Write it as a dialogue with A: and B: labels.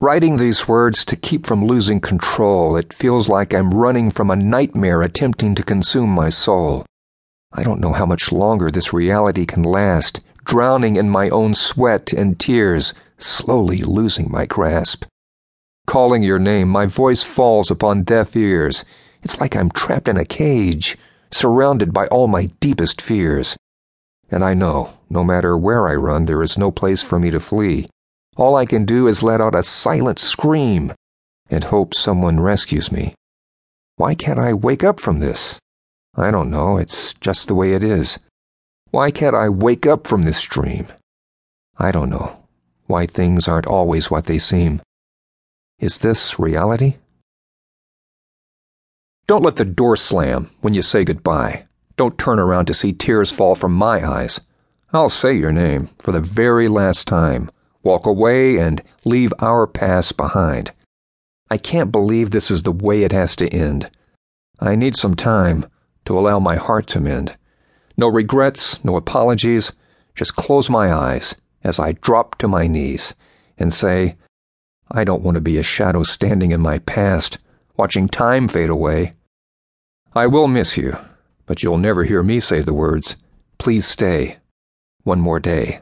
A: Writing these words to keep from losing control, it feels like I'm running from a nightmare attempting to consume my soul. I don't know how much longer this reality can last, drowning in my own sweat and tears, slowly losing my grasp. Calling your name, my voice falls upon deaf ears. It's like I'm trapped in a cage, surrounded by all my deepest fears. And I know, no matter where I run, there is no place for me to flee. All I can do is let out a silent scream and hope someone rescues me. Why can't I wake up from this? I don't know, it's just the way it is. Why can't I wake up from this dream? I don't know. Why things aren't always what they seem. Is this reality? Don't let the door slam when you say goodbye. Don't turn around to see tears fall from my eyes. I'll say your name for the very last time walk away, and leave our past behind. I can't believe this is the way it has to end. I need some time to allow my heart to mend. No regrets, no apologies, just close my eyes as I drop to my knees and say, I don't want to be a shadow standing in my past, watching time fade away. I will miss you, but you'll never hear me say the words, Please stay one more day.